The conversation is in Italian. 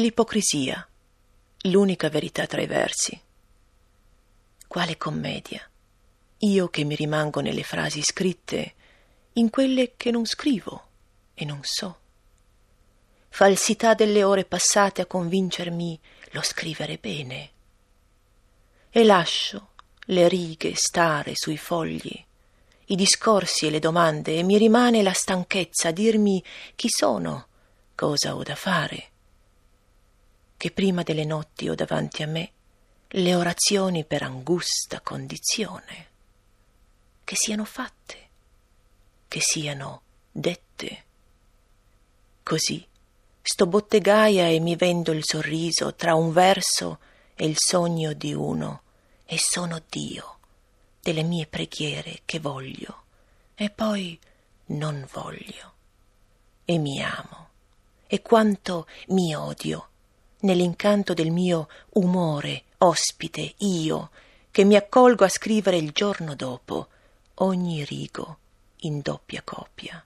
l'ipocrisia, l'unica verità tra i versi. Quale commedia? Io che mi rimango nelle frasi scritte, in quelle che non scrivo e non so. Falsità delle ore passate a convincermi lo scrivere bene. E lascio le righe stare sui fogli, i discorsi e le domande, e mi rimane la stanchezza a dirmi chi sono, cosa ho da fare. Che prima delle notti ho davanti a me le orazioni per angusta condizione, che siano fatte, che siano dette. Così sto bottegaia e mi vendo il sorriso tra un verso e il sogno di uno, e sono Dio delle mie preghiere che voglio, e poi non voglio, e mi amo, e quanto mi odio nell'incanto del mio umore ospite io, che mi accolgo a scrivere il giorno dopo ogni rigo in doppia copia.